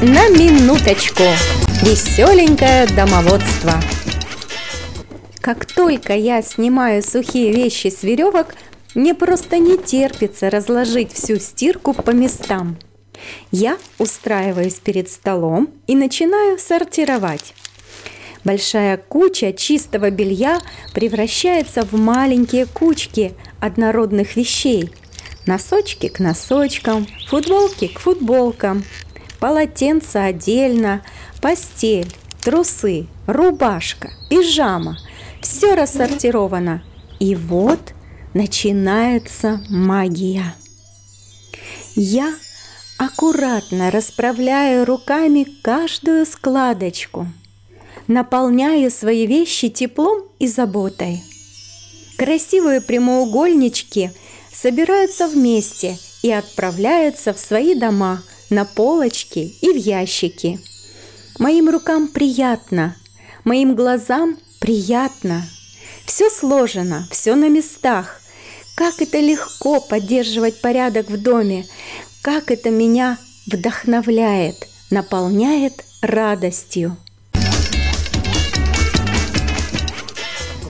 на минуточку. Веселенькое домоводство. Как только я снимаю сухие вещи с веревок, мне просто не терпится разложить всю стирку по местам. Я устраиваюсь перед столом и начинаю сортировать. Большая куча чистого белья превращается в маленькие кучки однородных вещей. Носочки к носочкам, футболки к футболкам, полотенца отдельно, постель, трусы, рубашка, пижама. Все рассортировано. И вот начинается магия. Я аккуратно расправляю руками каждую складочку, наполняю свои вещи теплом и заботой. Красивые прямоугольнички собираются вместе и отправляются в свои дома на полочки и в ящики. Моим рукам приятно, моим глазам приятно. Все сложено, все на местах – как это легко поддерживать порядок в доме, как это меня вдохновляет, наполняет радостью.